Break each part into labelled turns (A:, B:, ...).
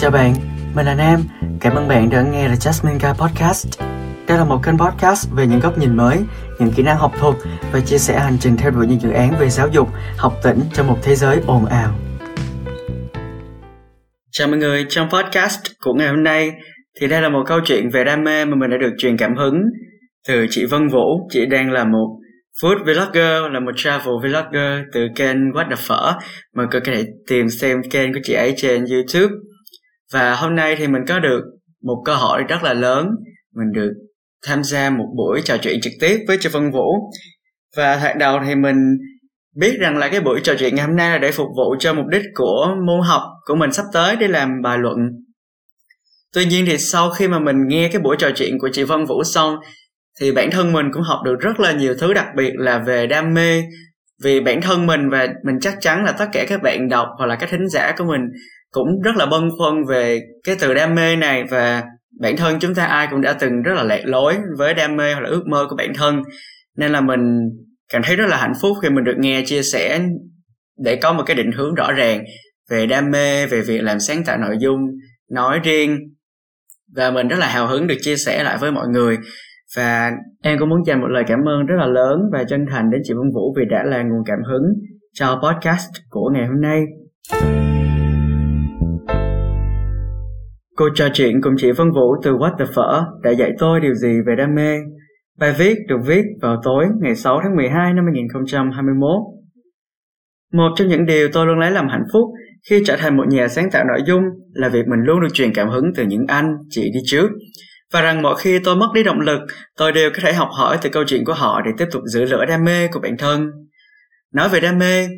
A: Chào bạn, mình là Nam. Cảm ơn bạn đã nghe The Jasmine Guy Podcast. Đây là một kênh podcast về những góc nhìn mới, những kỹ năng học thuật và chia sẻ hành trình theo đuổi những dự án về giáo dục, học tỉnh trong một thế giới ồn ào. Chào mọi người, trong podcast của ngày hôm nay thì đây là một câu chuyện về đam mê mà mình đã được truyền cảm hứng từ chị Vân Vũ. Chị đang là một food vlogger, là một travel vlogger từ kênh What the Phở. Mọi người có thể tìm xem kênh của chị ấy trên YouTube và hôm nay thì mình có được một cơ hội rất là lớn. Mình được tham gia một buổi trò chuyện trực tiếp với Châu Vân Vũ. Và thoạt đầu thì mình biết rằng là cái buổi trò chuyện ngày hôm nay là để phục vụ cho mục đích của môn học của mình sắp tới để làm bài luận. Tuy nhiên thì sau khi mà mình nghe cái buổi trò chuyện của chị Vân Vũ xong, thì bản thân mình cũng học được rất là nhiều thứ đặc biệt là về đam mê. Vì bản thân mình và mình chắc chắn là tất cả các bạn đọc hoặc là các thính giả của mình cũng rất là bâng khoăn về cái từ đam mê này và bản thân chúng ta ai cũng đã từng rất là lạc lối với đam mê hoặc là ước mơ của bản thân. Nên là mình cảm thấy rất là hạnh phúc khi mình được nghe chia sẻ để có một cái định hướng rõ ràng về đam mê, về việc làm sáng tạo nội dung, nói riêng. Và mình rất là hào hứng được chia sẻ lại với mọi người. Và em cũng muốn dành một lời cảm ơn rất là lớn và chân thành đến chị Vân Vũ vì đã là nguồn cảm hứng cho podcast của ngày hôm nay. Cô trò chuyện cùng chị Vân Vũ từ What the Phở đã dạy tôi điều gì về đam mê. Bài viết được viết vào tối ngày 6 tháng 12 năm 2021. Một trong những điều tôi luôn lấy làm hạnh phúc khi trở thành một nhà sáng tạo nội dung là việc mình luôn được truyền cảm hứng từ những anh, chị đi trước. Và rằng mỗi khi tôi mất đi động lực, tôi đều có thể học hỏi từ câu chuyện của họ để tiếp tục giữ lửa đam mê của bản thân. Nói về đam mê,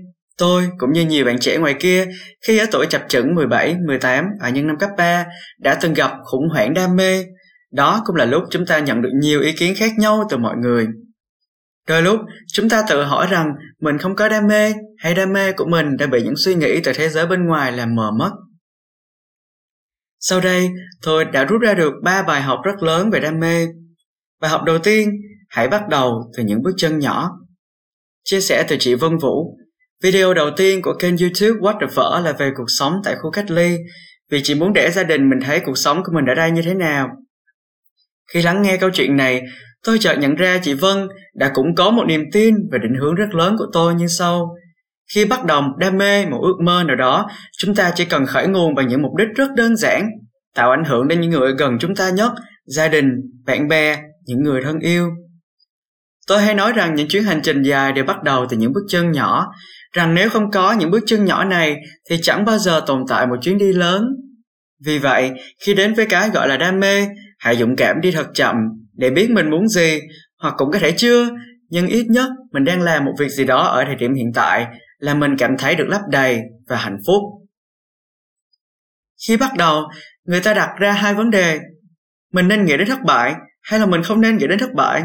A: Tôi cũng như nhiều bạn trẻ ngoài kia khi ở tuổi chập chững 17, 18 ở những năm cấp 3 đã từng gặp khủng hoảng đam mê. Đó cũng là lúc chúng ta nhận được nhiều ý kiến khác nhau từ mọi người. Đôi lúc chúng ta tự hỏi rằng mình không có đam mê hay đam mê của mình đã bị những suy nghĩ từ thế giới bên ngoài làm mờ mất. Sau đây, tôi đã rút ra được 3 bài học rất lớn về đam mê. Bài học đầu tiên, hãy bắt đầu từ những bước chân nhỏ. Chia sẻ từ chị Vân Vũ, Video đầu tiên của kênh YouTube What the Phở là về cuộc sống tại khu cách ly vì chỉ muốn để gia đình mình thấy cuộc sống của mình ở đây như thế nào. Khi lắng nghe câu chuyện này, tôi chợt nhận ra chị Vân đã cũng có một niềm tin và định hướng rất lớn của tôi như sau. Khi bắt đầu đam mê, một ước mơ nào đó, chúng ta chỉ cần khởi nguồn bằng những mục đích rất đơn giản, tạo ảnh hưởng đến những người gần chúng ta nhất, gia đình, bạn bè, những người thân yêu. Tôi hay nói rằng những chuyến hành trình dài đều bắt đầu từ những bước chân nhỏ, rằng nếu không có những bước chân nhỏ này thì chẳng bao giờ tồn tại một chuyến đi lớn. Vì vậy, khi đến với cái gọi là đam mê, hãy dũng cảm đi thật chậm để biết mình muốn gì, hoặc cũng có thể chưa, nhưng ít nhất mình đang làm một việc gì đó ở thời điểm hiện tại là mình cảm thấy được lấp đầy và hạnh phúc. Khi bắt đầu, người ta đặt ra hai vấn đề. Mình nên nghĩ đến thất bại hay là mình không nên nghĩ đến thất bại?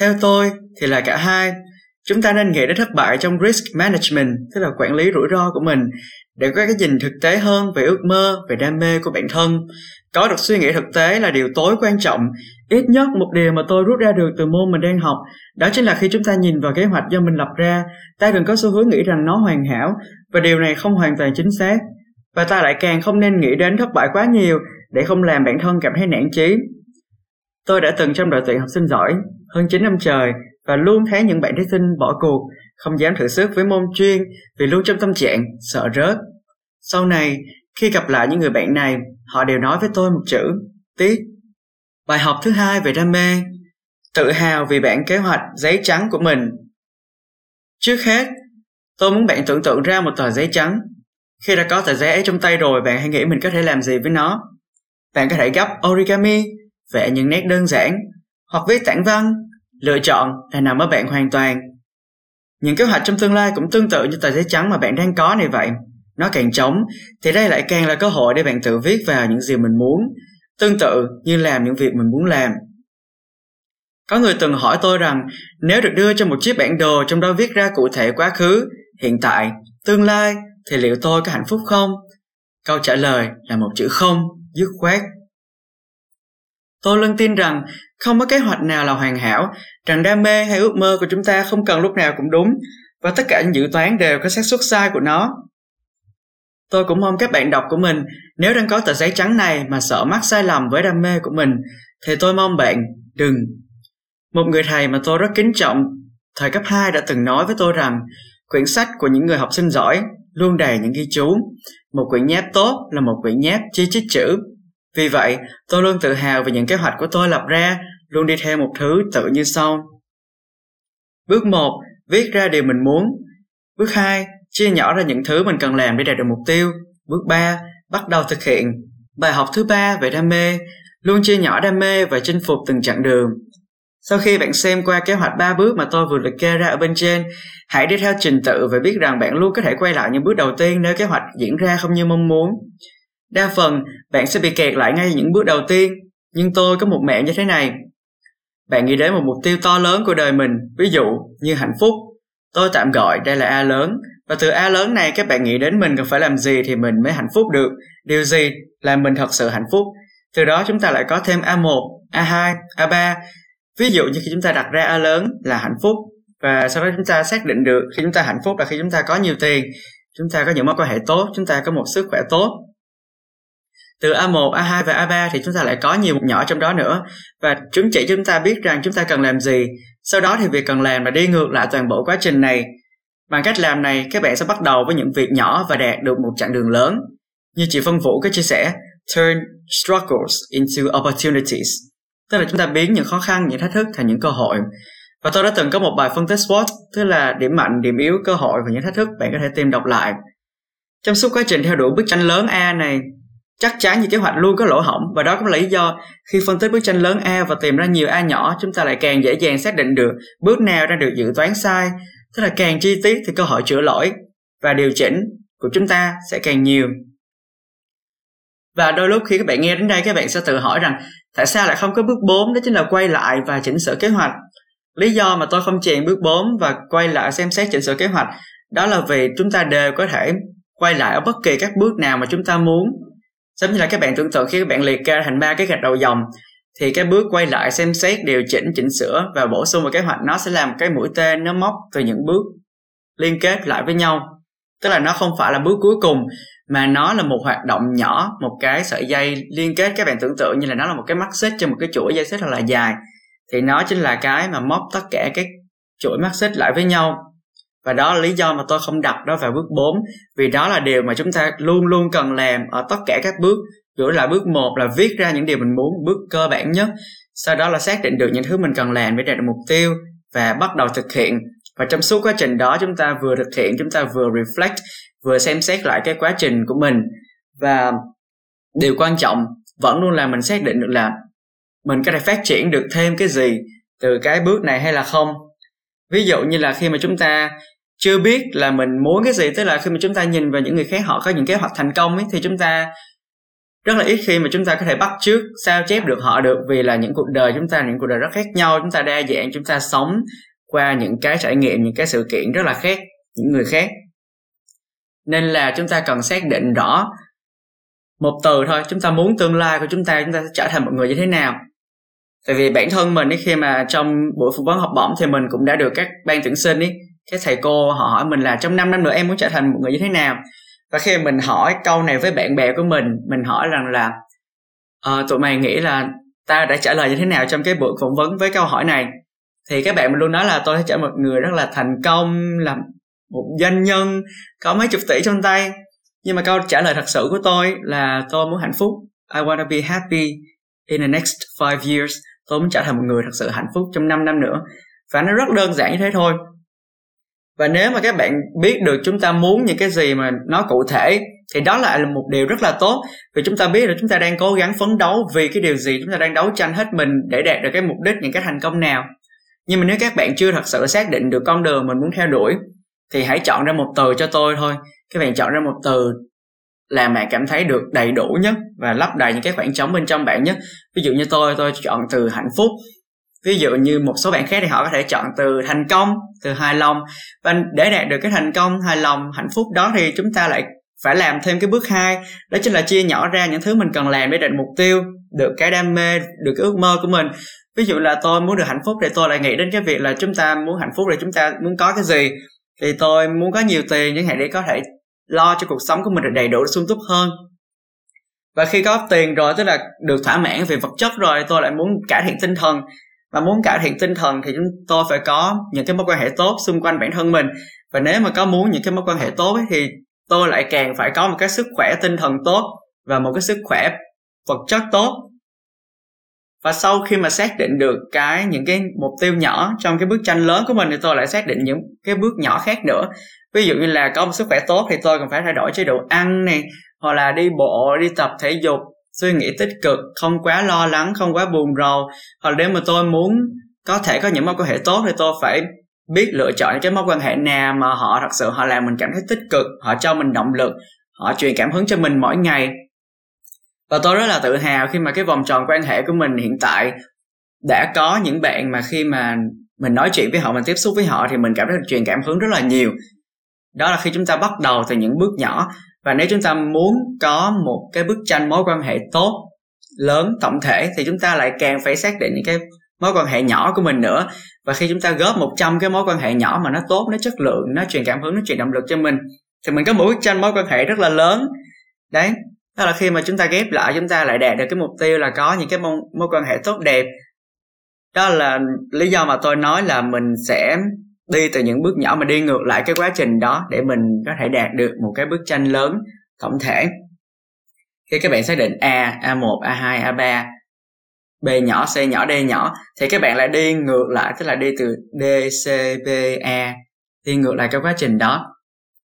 A: Theo tôi thì là cả hai Chúng ta nên nghĩ đến thất bại trong risk management, tức là quản lý rủi ro của mình, để có cái nhìn thực tế hơn về ước mơ, về đam mê của bản thân. Có được suy nghĩ thực tế là điều tối quan trọng. Ít nhất một điều mà tôi rút ra được từ môn mình đang học, đó chính là khi chúng ta nhìn vào kế hoạch do mình lập ra, ta đừng có xu hướng nghĩ rằng nó hoàn hảo, và điều này không hoàn toàn chính xác. Và ta lại càng không nên nghĩ đến thất bại quá nhiều để không làm bản thân cảm thấy nản chí. Tôi đã từng trong đội tuyển học sinh giỏi hơn 9 năm trời và luôn thấy những bạn thí sinh bỏ cuộc, không dám thử sức với môn chuyên vì luôn trong tâm trạng sợ rớt. Sau này, khi gặp lại những người bạn này, họ đều nói với tôi một chữ, tiếc. Bài học thứ hai về đam mê, tự hào vì bản kế hoạch giấy trắng của mình. Trước hết, tôi muốn bạn tưởng tượng ra một tờ giấy trắng. Khi đã có tờ giấy ấy trong tay rồi, bạn hãy nghĩ mình có thể làm gì với nó. Bạn có thể gấp origami, vẽ những nét đơn giản, hoặc viết tản văn, Lựa chọn là nằm ở bạn hoàn toàn. Những kế hoạch trong tương lai cũng tương tự như tờ giấy trắng mà bạn đang có này vậy. Nó càng trống thì đây lại càng là cơ hội để bạn tự viết vào những gì mình muốn, tương tự như làm những việc mình muốn làm. Có người từng hỏi tôi rằng nếu được đưa cho một chiếc bản đồ trong đó viết ra cụ thể quá khứ, hiện tại, tương lai thì liệu tôi có hạnh phúc không? Câu trả lời là một chữ không, dứt khoát. Tôi luôn tin rằng không có kế hoạch nào là hoàn hảo, rằng đam mê hay ước mơ của chúng ta không cần lúc nào cũng đúng và tất cả những dự toán đều có xác suất sai của nó. Tôi cũng mong các bạn đọc của mình nếu đang có tờ giấy trắng này mà sợ mắc sai lầm với đam mê của mình thì tôi mong bạn đừng. Một người thầy mà tôi rất kính trọng thời cấp 2 đã từng nói với tôi rằng quyển sách của những người học sinh giỏi luôn đầy những ghi chú. Một quyển nháp tốt là một quyển nháp chi chít chữ. Vì vậy, tôi luôn tự hào về những kế hoạch của tôi lập ra, luôn đi theo một thứ tự như sau. Bước 1. Viết ra điều mình muốn. Bước 2. Chia nhỏ ra những thứ mình cần làm để đạt được mục tiêu. Bước 3. Bắt đầu thực hiện. Bài học thứ ba về đam mê. Luôn chia nhỏ đam mê và chinh phục từng chặng đường. Sau khi bạn xem qua kế hoạch 3 bước mà tôi vừa liệt kê ra ở bên trên, hãy đi theo trình tự và biết rằng bạn luôn có thể quay lại những bước đầu tiên nếu kế hoạch diễn ra không như mong muốn. Đa phần, bạn sẽ bị kẹt lại ngay những bước đầu tiên, nhưng tôi có một mẹo như thế này. Bạn nghĩ đến một mục tiêu to lớn của đời mình, ví dụ như hạnh phúc. Tôi tạm gọi đây là A lớn, và từ A lớn này các bạn nghĩ đến mình cần phải làm gì thì mình mới hạnh phúc được, điều gì làm mình thật sự hạnh phúc. Từ đó chúng ta lại có thêm A1, A2, A3 ví dụ như khi chúng ta đặt ra a lớn là hạnh phúc và sau đó chúng ta xác định được khi chúng ta hạnh phúc là khi chúng ta có nhiều tiền chúng ta có những mối quan hệ tốt chúng ta có một sức khỏe tốt từ A1, A2 và A3 thì chúng ta lại có nhiều mục nhỏ trong đó nữa và chúng chỉ cho chúng ta biết rằng chúng ta cần làm gì. Sau đó thì việc cần làm là đi ngược lại toàn bộ quá trình này. Bằng cách làm này, các bạn sẽ bắt đầu với những việc nhỏ và đạt được một chặng đường lớn. Như chị Phân Vũ có chia sẻ, turn struggles into opportunities tức là chúng ta biến những khó khăn những thách thức thành những cơ hội và tôi đã từng có một bài phân tích SWOT tức là điểm mạnh điểm yếu cơ hội và những thách thức bạn có thể tìm đọc lại trong suốt quá trình theo đuổi bức tranh lớn A này chắc chắn như kế hoạch luôn có lỗ hổng. Và đó cũng là lý do khi phân tích bức tranh lớn A và tìm ra nhiều A nhỏ, chúng ta lại càng dễ dàng xác định được bước nào đang được dự toán sai. Tức là càng chi tiết thì cơ hội chữa lỗi và điều chỉnh của chúng ta sẽ càng nhiều. Và đôi lúc khi các bạn nghe đến đây, các bạn sẽ tự hỏi rằng tại sao lại không có bước 4 đó chính là quay lại và chỉnh sửa kế hoạch. Lý do mà tôi không chèn bước 4 và quay lại xem xét chỉnh sửa kế hoạch đó là vì chúng ta đều có thể quay lại ở bất kỳ các bước nào mà chúng ta muốn giống như là các bạn tưởng tượng khi các bạn liệt kê thành ba cái gạch đầu dòng, thì cái bước quay lại xem xét điều chỉnh chỉnh sửa và bổ sung vào kế hoạch nó sẽ làm cái mũi tên nó móc từ những bước liên kết lại với nhau. Tức là nó không phải là bước cuối cùng, mà nó là một hoạt động nhỏ, một cái sợi dây liên kết. Các bạn tưởng tượng như là nó là một cái mắt xích cho một cái chuỗi dây xích thật là dài, thì nó chính là cái mà móc tất cả các chuỗi mắt xích lại với nhau và đó là lý do mà tôi không đặt đó vào bước 4 vì đó là điều mà chúng ta luôn luôn cần làm ở tất cả các bước. Dù là bước 1 là viết ra những điều mình muốn, bước cơ bản nhất. Sau đó là xác định được những thứ mình cần làm để đạt được mục tiêu và bắt đầu thực hiện. Và trong suốt quá trình đó, chúng ta vừa thực hiện, chúng ta vừa reflect, vừa xem xét lại cái quá trình của mình. Và điều quan trọng vẫn luôn là mình xác định được là mình có thể phát triển được thêm cái gì từ cái bước này hay là không. Ví dụ như là khi mà chúng ta chưa biết là mình muốn cái gì tức là khi mà chúng ta nhìn vào những người khác họ có những kế hoạch thành công ấy thì chúng ta rất là ít khi mà chúng ta có thể bắt chước sao chép được họ được vì là những cuộc đời chúng ta những cuộc đời rất khác nhau chúng ta đa dạng chúng ta sống qua những cái trải nghiệm những cái sự kiện rất là khác những người khác. Nên là chúng ta cần xác định rõ một từ thôi chúng ta muốn tương lai của chúng ta chúng ta sẽ trở thành một người như thế nào. Tại vì bản thân mình ấy, khi mà trong buổi phỏng vấn học bổng thì mình cũng đã được các ban tuyển sinh ấy cái thầy cô họ hỏi mình là trong 5 năm nữa em muốn trở thành một người như thế nào? Và khi mình hỏi câu này với bạn bè của mình mình hỏi rằng là uh, tụi mày nghĩ là ta đã trả lời như thế nào trong cái buổi phỏng vấn với câu hỏi này? Thì các bạn mình luôn nói là tôi sẽ trở một người rất là thành công làm một doanh nhân có mấy chục tỷ trong tay. Nhưng mà câu trả lời thật sự của tôi là tôi muốn hạnh phúc. I want to be happy in the next five years. Tôi muốn trở thành một người thật sự hạnh phúc trong 5 năm nữa. Và nó rất đơn giản như thế thôi và nếu mà các bạn biết được chúng ta muốn những cái gì mà nó cụ thể, thì đó lại là một điều rất là tốt. Vì chúng ta biết là chúng ta đang cố gắng phấn đấu vì cái điều gì, chúng ta đang đấu tranh hết mình để đạt được cái mục đích, những cái thành công nào. Nhưng mà nếu các bạn chưa thật sự xác định được con đường mình muốn theo đuổi, thì hãy chọn ra một từ cho tôi thôi. Các bạn chọn ra một từ là bạn cảm thấy được đầy đủ nhất và lấp đầy những cái khoảng trống bên trong bạn nhất. Ví dụ như tôi tôi chọn từ hạnh phúc ví dụ như một số bạn khác thì họ có thể chọn từ thành công, từ hài lòng. Và để đạt được cái thành công, hài lòng, hạnh phúc đó thì chúng ta lại phải làm thêm cái bước hai, đó chính là chia nhỏ ra những thứ mình cần làm để đạt mục tiêu, được cái đam mê, được cái ước mơ của mình. Ví dụ là tôi muốn được hạnh phúc thì tôi lại nghĩ đến cái việc là chúng ta muốn hạnh phúc thì chúng ta muốn có cái gì? Thì tôi muốn có nhiều tiền chẳng hạn để có thể lo cho cuộc sống của mình được đầy đủ, sung túc hơn. Và khi có tiền rồi, tức là được thỏa mãn về vật chất rồi, tôi lại muốn cải thiện tinh thần và muốn cải thiện tinh thần thì chúng tôi phải có những cái mối quan hệ tốt xung quanh bản thân mình. Và nếu mà có muốn những cái mối quan hệ tốt ấy, thì tôi lại càng phải có một cái sức khỏe tinh thần tốt và một cái sức khỏe vật chất tốt. Và sau khi mà xác định được cái những cái mục tiêu nhỏ trong cái bức tranh lớn của mình thì tôi lại xác định những cái bước nhỏ khác nữa. Ví dụ như là có một sức khỏe tốt thì tôi cần phải thay đổi chế độ ăn này hoặc là đi bộ đi tập thể dục suy nghĩ tích cực, không quá lo lắng, không quá buồn rầu. Hoặc là nếu mà tôi muốn có thể có những mối quan hệ tốt thì tôi phải biết lựa chọn cái mối quan hệ nào mà họ thật sự họ làm mình cảm thấy tích cực, họ cho mình động lực, họ truyền cảm hứng cho mình mỗi ngày. Và tôi rất là tự hào khi mà cái vòng tròn quan hệ của mình hiện tại đã có những bạn mà khi mà mình nói chuyện với họ, mình tiếp xúc với họ thì mình cảm thấy truyền cảm hứng rất là nhiều. Đó là khi chúng ta bắt đầu từ những bước nhỏ và nếu chúng ta muốn có một cái bức tranh mối quan hệ tốt lớn tổng thể thì chúng ta lại càng phải xác định những cái mối quan hệ nhỏ của mình nữa. Và khi chúng ta góp 100 cái mối quan hệ nhỏ mà nó tốt nó chất lượng nó truyền cảm hứng nó truyền động lực cho mình thì mình có một bức tranh mối quan hệ rất là lớn. Đấy đó là khi mà chúng ta ghép lại chúng ta lại đạt được cái mục tiêu là có những cái mối, mối quan hệ tốt đẹp. Đó là lý do mà tôi nói là mình sẽ đi từ những bước nhỏ mà đi ngược lại cái quá trình đó để mình có thể đạt được một cái bức tranh lớn tổng thể. Khi các bạn xác định A, A1, A2, A3 B nhỏ, C nhỏ, D nhỏ thì các bạn lại đi ngược lại tức là đi từ D, C, B, A đi ngược lại cái quá trình đó.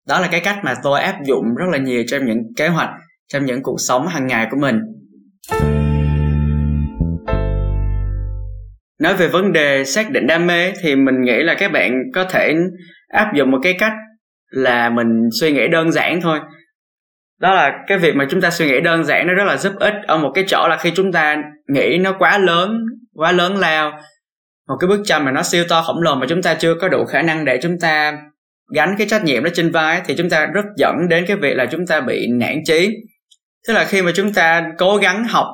A: Đó là cái cách mà tôi áp dụng rất là nhiều trong những kế hoạch trong những cuộc sống hàng ngày của mình. Nói về vấn đề xác định đam mê thì mình nghĩ là các bạn có thể áp dụng một cái cách là mình suy nghĩ đơn giản thôi. Đó là cái việc mà chúng ta suy nghĩ đơn giản nó rất là giúp ích ở một cái chỗ là khi chúng ta nghĩ nó quá lớn quá lớn lao, một cái bức tranh mà nó siêu to khổng lồ mà chúng ta chưa có đủ khả năng để chúng ta gánh cái trách nhiệm đó trên vai thì chúng ta rất dẫn đến cái việc là chúng ta bị nản chí. Tức là khi mà chúng ta cố gắng học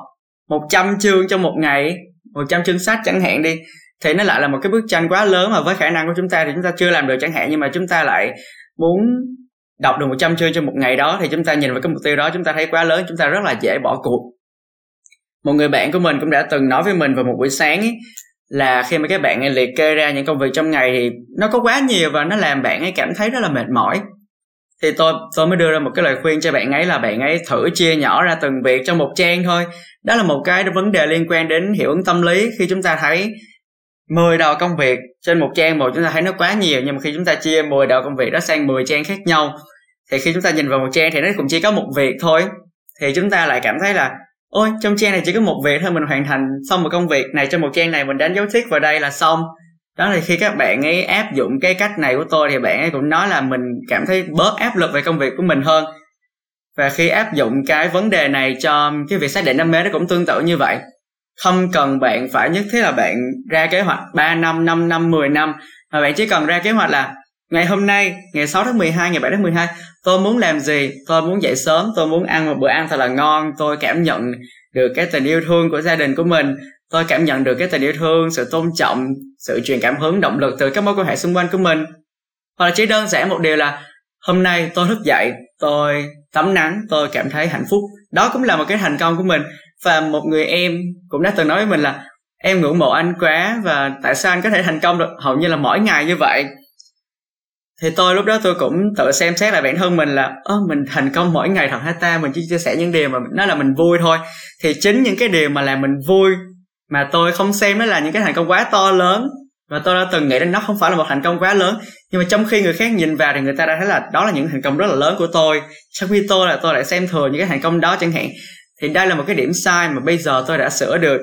A: 100 chương trong một ngày 100 chương sách chẳng hạn đi thì nó lại là một cái bức tranh quá lớn mà với khả năng của chúng ta thì chúng ta chưa làm được chẳng hạn nhưng mà chúng ta lại muốn đọc được 100 chương trong một ngày đó thì chúng ta nhìn vào cái mục tiêu đó chúng ta thấy quá lớn chúng ta rất là dễ bỏ cuộc. Một người bạn của mình cũng đã từng nói với mình vào một buổi sáng ấy, là khi mà các bạn ấy liệt kê ra những công việc trong ngày thì nó có quá nhiều và nó làm bạn ấy cảm thấy rất là mệt mỏi thì tôi tôi mới đưa ra một cái lời khuyên cho bạn ấy là bạn ấy thử chia nhỏ ra từng việc trong một trang thôi. Đó là một cái vấn đề liên quan đến hiệu ứng tâm lý. Khi chúng ta thấy 10 đầu công việc trên một trang một, chúng ta thấy nó quá nhiều, nhưng mà khi chúng ta chia 10 đầu công việc đó sang 10 trang khác nhau, thì khi chúng ta nhìn vào một trang thì nó cũng chỉ có một việc thôi. Thì chúng ta lại cảm thấy là, ôi, trong trang này chỉ có một việc thôi, mình hoàn thành xong một công việc này, trong một trang này mình đánh dấu tick vào đây là xong đó là khi các bạn ấy áp dụng cái cách này của tôi thì bạn ấy cũng nói là mình cảm thấy bớt áp lực về công việc của mình hơn. Và khi áp dụng cái vấn đề này cho cái việc xác định đam mê nó cũng tương tự như vậy. Không cần bạn phải nhất thiết là bạn ra kế hoạch 3 năm, 5 năm, 10 năm mà bạn chỉ cần ra kế hoạch là ngày hôm nay, ngày 6 tháng 12, ngày 7 tháng 12 tôi muốn làm gì, tôi muốn dậy sớm, tôi muốn ăn một bữa ăn thật là ngon, tôi cảm nhận được cái tình yêu thương của gia đình của mình tôi cảm nhận được cái tình yêu thương, sự tôn trọng, sự truyền cảm hứng, động lực từ các mối quan hệ xung quanh của mình. Hoặc là chỉ đơn giản một điều là, hôm nay tôi thức dậy, tôi tắm nắng, tôi cảm thấy hạnh phúc. Đó cũng là một cái thành công của mình. Và một người em cũng đã từng nói với mình là, em ngưỡng mộ anh quá và tại sao anh có thể thành công được? Hầu như là mỗi ngày như vậy. Thì tôi lúc đó tôi cũng tự xem xét lại bản thân mình là, ơ, mình thành công mỗi ngày thật hay ta? Mình chỉ chia sẻ những điều mà nó là mình vui thôi. Thì chính những cái điều mà làm mình vui mà tôi không xem nó là những cái thành công quá to lớn. Và tôi đã từng nghĩ đến nó không phải là một thành công quá lớn. Nhưng mà trong khi người khác nhìn vào thì người ta đã thấy là đó là những thành công rất là lớn của tôi. Sau khi tôi là, tôi lại xem thường những cái thành công đó chẳng hạn. Thì đây là một cái điểm sai mà bây giờ tôi đã sửa được.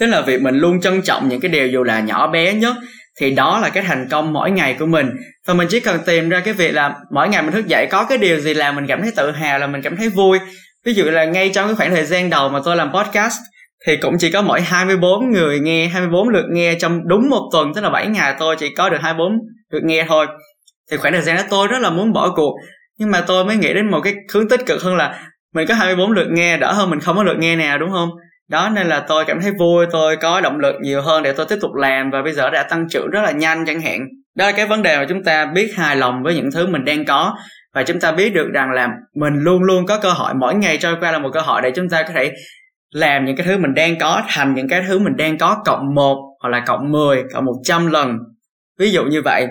A: Tức là việc mình luôn trân trọng những cái điều dù là nhỏ bé nhất, thì đó là cái thành công mỗi ngày của mình. Và mình chỉ cần tìm ra cái việc là mỗi ngày mình thức dậy có cái điều gì làm mình cảm thấy tự hào, là mình cảm thấy vui. Ví dụ là ngay trong cái khoảng thời gian đầu mà tôi làm podcast thì cũng chỉ có mỗi 24 người nghe 24 lượt nghe trong đúng một tuần, tức là 7 ngày tôi chỉ có được 24 lượt nghe thôi. Thì khoảng thời gian đó tôi rất là muốn bỏ cuộc. Nhưng mà tôi mới nghĩ đến một cái hướng tích cực hơn là mình có 24 lượt nghe, đỡ hơn mình không có lượt nghe nào, đúng không? Đó, nên là tôi cảm thấy vui, tôi có động lực nhiều hơn để tôi tiếp tục làm và bây giờ đã tăng trưởng rất là nhanh chẳng hạn. Đó là cái vấn đề mà chúng ta biết hài lòng với những thứ mình đang có và chúng ta biết được rằng là mình luôn luôn có cơ hội, mỗi ngày trôi qua là một cơ hội để chúng ta có thể làm những cái thứ mình đang có thành những cái thứ mình đang có cộng một hoặc là cộng 10, cộng 100 lần. Ví dụ như vậy.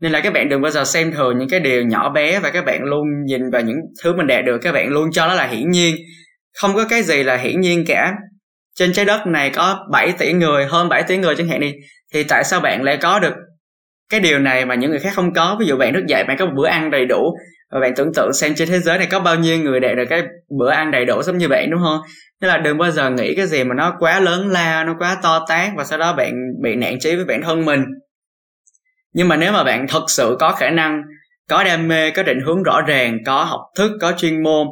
A: Nên là các bạn đừng bao giờ xem thường những cái điều nhỏ bé và các bạn luôn nhìn vào những thứ mình đạt được các bạn luôn cho nó là hiển nhiên. Không có cái gì là hiển nhiên cả. Trên trái đất này có 7 tỷ người, hơn 7 tỷ người chẳng hạn đi. Thì tại sao bạn lại có được cái điều này mà những người khác không có? Ví dụ bạn thức dậy bạn có một bữa ăn đầy đủ và bạn tưởng tượng xem trên thế giới này có bao nhiêu người đạt được cái bữa ăn đầy đủ giống như bạn đúng không? Nên là đừng bao giờ nghĩ cái gì mà nó quá lớn lao, nó quá to tát và sau đó bạn bị nạn trí với bản thân mình nhưng mà nếu mà bạn thật sự có khả năng có đam mê có định hướng rõ ràng có học thức có chuyên môn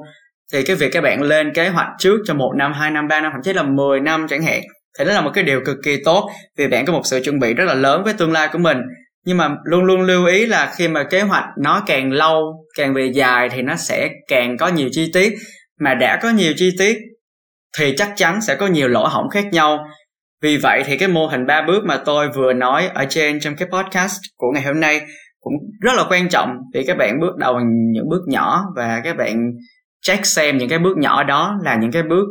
A: thì cái việc các bạn lên kế hoạch trước cho một năm hai năm ba năm thậm chí là 10 năm chẳng hạn thì đó là một cái điều cực kỳ tốt vì bạn có một sự chuẩn bị rất là lớn với tương lai của mình nhưng mà luôn luôn lưu ý là khi mà kế hoạch nó càng lâu càng về dài thì nó sẽ càng có nhiều chi tiết. Mà đã có nhiều chi tiết thì chắc chắn sẽ có nhiều lỗ hổng khác nhau. Vì vậy thì cái mô hình ba bước mà tôi vừa nói ở trên trong cái podcast của ngày hôm nay cũng rất là quan trọng vì các bạn bước đầu những bước nhỏ và các bạn check xem những cái bước nhỏ đó là những cái bước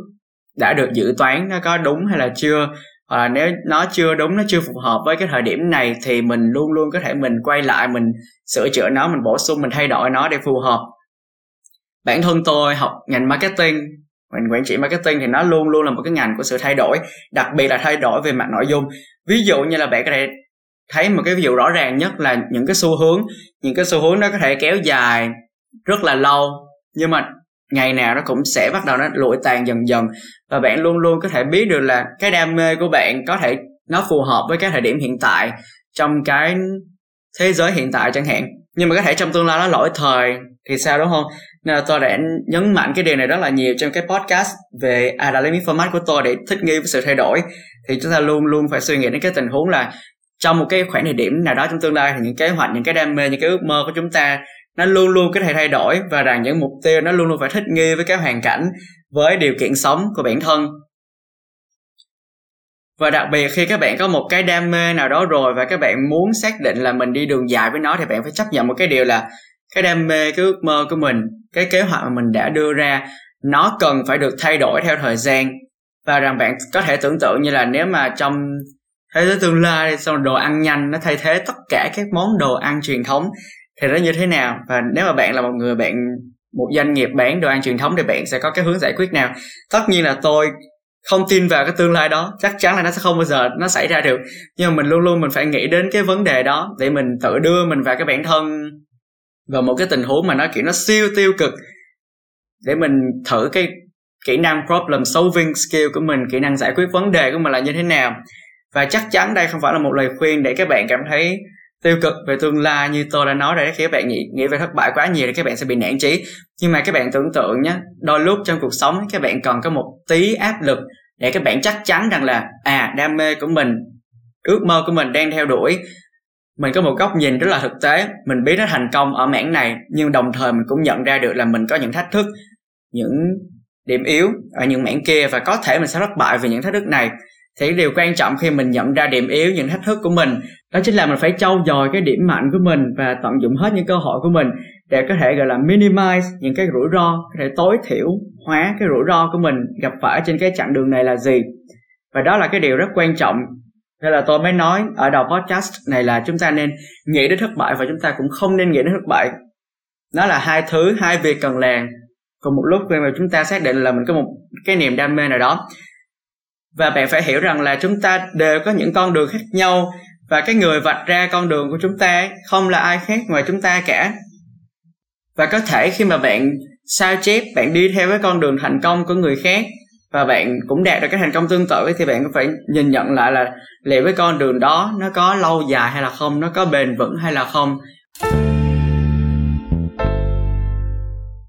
A: đã được dự toán nó có đúng hay là chưa hoặc là nếu nó chưa đúng, nó chưa phù hợp với cái thời điểm này thì mình luôn luôn có thể mình quay lại, mình sửa chữa nó, mình bổ sung, mình thay đổi nó để phù hợp. Bản thân tôi học ngành marketing, ngành quản trị marketing thì nó luôn luôn là một cái ngành của sự thay đổi, đặc biệt là thay đổi về mặt nội dung. Ví dụ như là bạn có thể thấy một cái ví dụ rõ ràng nhất là những cái xu hướng, những cái xu hướng nó có thể kéo dài rất là lâu, nhưng mà ngày nào nó cũng sẽ bắt đầu nó lụi tàn dần dần. Và bạn luôn luôn có thể biết được là cái đam mê của bạn có thể nó phù hợp với cái thời điểm hiện tại trong cái thế giới hiện tại chẳng hạn. Nhưng mà có thể trong tương lai nó lỗi thời thì sao, đúng không? Nên là tôi đã nhấn mạnh cái điều này rất là nhiều trong cái podcast về Academic Format của tôi để thích nghi với sự thay đổi. Thì chúng ta luôn luôn phải suy nghĩ đến cái tình huống là trong một cái khoảng thời điểm nào đó trong tương lai thì những kế hoạch, những cái đam mê, những cái ước mơ của chúng ta nó luôn luôn có thể thay đổi và rằng những mục tiêu nó luôn luôn phải thích nghi với cái hoàn cảnh, với điều kiện sống của bản thân. Và đặc biệt khi các bạn có một cái đam mê nào đó rồi và các bạn muốn xác định là mình đi đường dài với nó thì bạn phải chấp nhận một cái điều là cái đam mê, cái ước mơ của mình, cái kế hoạch mà mình đã đưa ra, nó cần phải được thay đổi theo thời gian. Và rằng bạn có thể tưởng tượng như là nếu mà trong thế giới tương lai, xong đồ ăn nhanh nó thay thế tất cả các món đồ ăn truyền thống thì nó như thế nào? Và nếu mà bạn là một người, bạn, một doanh nghiệp bán đồ ăn truyền thống thì bạn sẽ có cái hướng giải quyết nào? Tất nhiên là tôi không tin vào cái tương lai đó. Chắc chắn là nó sẽ không bao giờ nó xảy ra được. Nhưng mà mình luôn luôn mình phải nghĩ đến cái vấn đề đó để mình tự đưa mình vào cái bản thân vào một cái tình huống mà nó, kiểu, nó siêu tiêu cực. Để mình thử cái kỹ năng problem solving skill của mình, kỹ năng giải quyết vấn đề của mình là như thế nào? Và chắc chắn đây không phải là một lời khuyên để các bạn cảm thấy tiêu cực về tương lai như tôi đã nói rồi khi các bạn nghĩ, nghĩ về thất bại quá nhiều thì các bạn sẽ bị nản trí. Nhưng mà các bạn tưởng tượng nhé đôi lúc trong cuộc sống các bạn cần có một tí áp lực để các bạn chắc chắn rằng là à đam mê của mình ước mơ của mình đang theo đuổi. Mình có một góc nhìn rất là thực tế mình biết nó thành công ở mảng này nhưng đồng thời mình cũng nhận ra được là mình có những thách thức những điểm yếu ở những mảng kia và có thể mình sẽ thất bại vì những thách thức này thì điều quan trọng khi mình nhận ra điểm yếu, những thách thức của mình, đó chính là mình phải trau dồi cái điểm mạnh của mình và tận dụng hết những cơ hội của mình để có thể, gọi là, minimize những cái rủi ro, có thể tối thiểu hóa cái rủi ro của mình gặp phải trên cái chặng đường này là gì. Và đó là cái điều rất quan trọng. Nên là tôi mới nói ở đầu podcast này là chúng ta nên nghĩ đến thất bại và chúng ta cũng không nên nghĩ đến thất bại. Nó là hai thứ, hai việc cần làm. Cùng một lúc khi mà chúng ta xác định là mình có một cái niềm đam mê nào đó và bạn phải hiểu rằng là chúng ta đều có những con đường khác nhau. Và cái người vạch ra con đường của chúng ta không là ai khác ngoài chúng ta cả. Và có thể khi mà bạn sao chép, bạn đi theo cái con đường thành công của người khác, và bạn cũng đạt được cái thành công tương tự thì bạn cũng phải nhìn nhận lại là liệu cái con đường đó nó có lâu dài hay là không, nó có bền vững hay là không.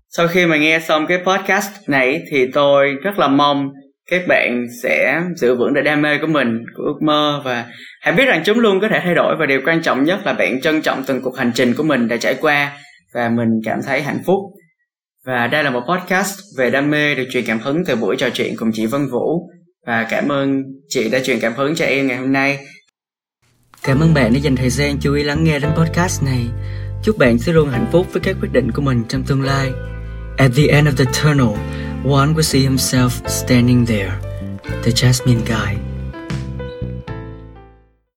A: Sau khi mà nghe xong cái podcast này thì tôi rất là mong các bạn sẽ giữ vững được đam mê của mình của ước mơ và hãy biết rằng chúng luôn có thể thay đổi và điều quan trọng nhất là bạn trân trọng từng cuộc hành trình của mình đã trải qua và mình cảm thấy hạnh phúc và đây là một podcast về đam mê được truyền cảm hứng từ buổi trò chuyện cùng chị Vân Vũ và cảm ơn chị đã truyền cảm hứng cho em ngày hôm nay.
B: Cảm ơn bạn đã dành thời gian chú ý lắng nghe đến podcast này.
A: Chúc bạn sẽ luôn hạnh phúc với các quyết định của mình trong tương lai. At the end of the tunnel, one will see himself standing there, the Jasmine guy.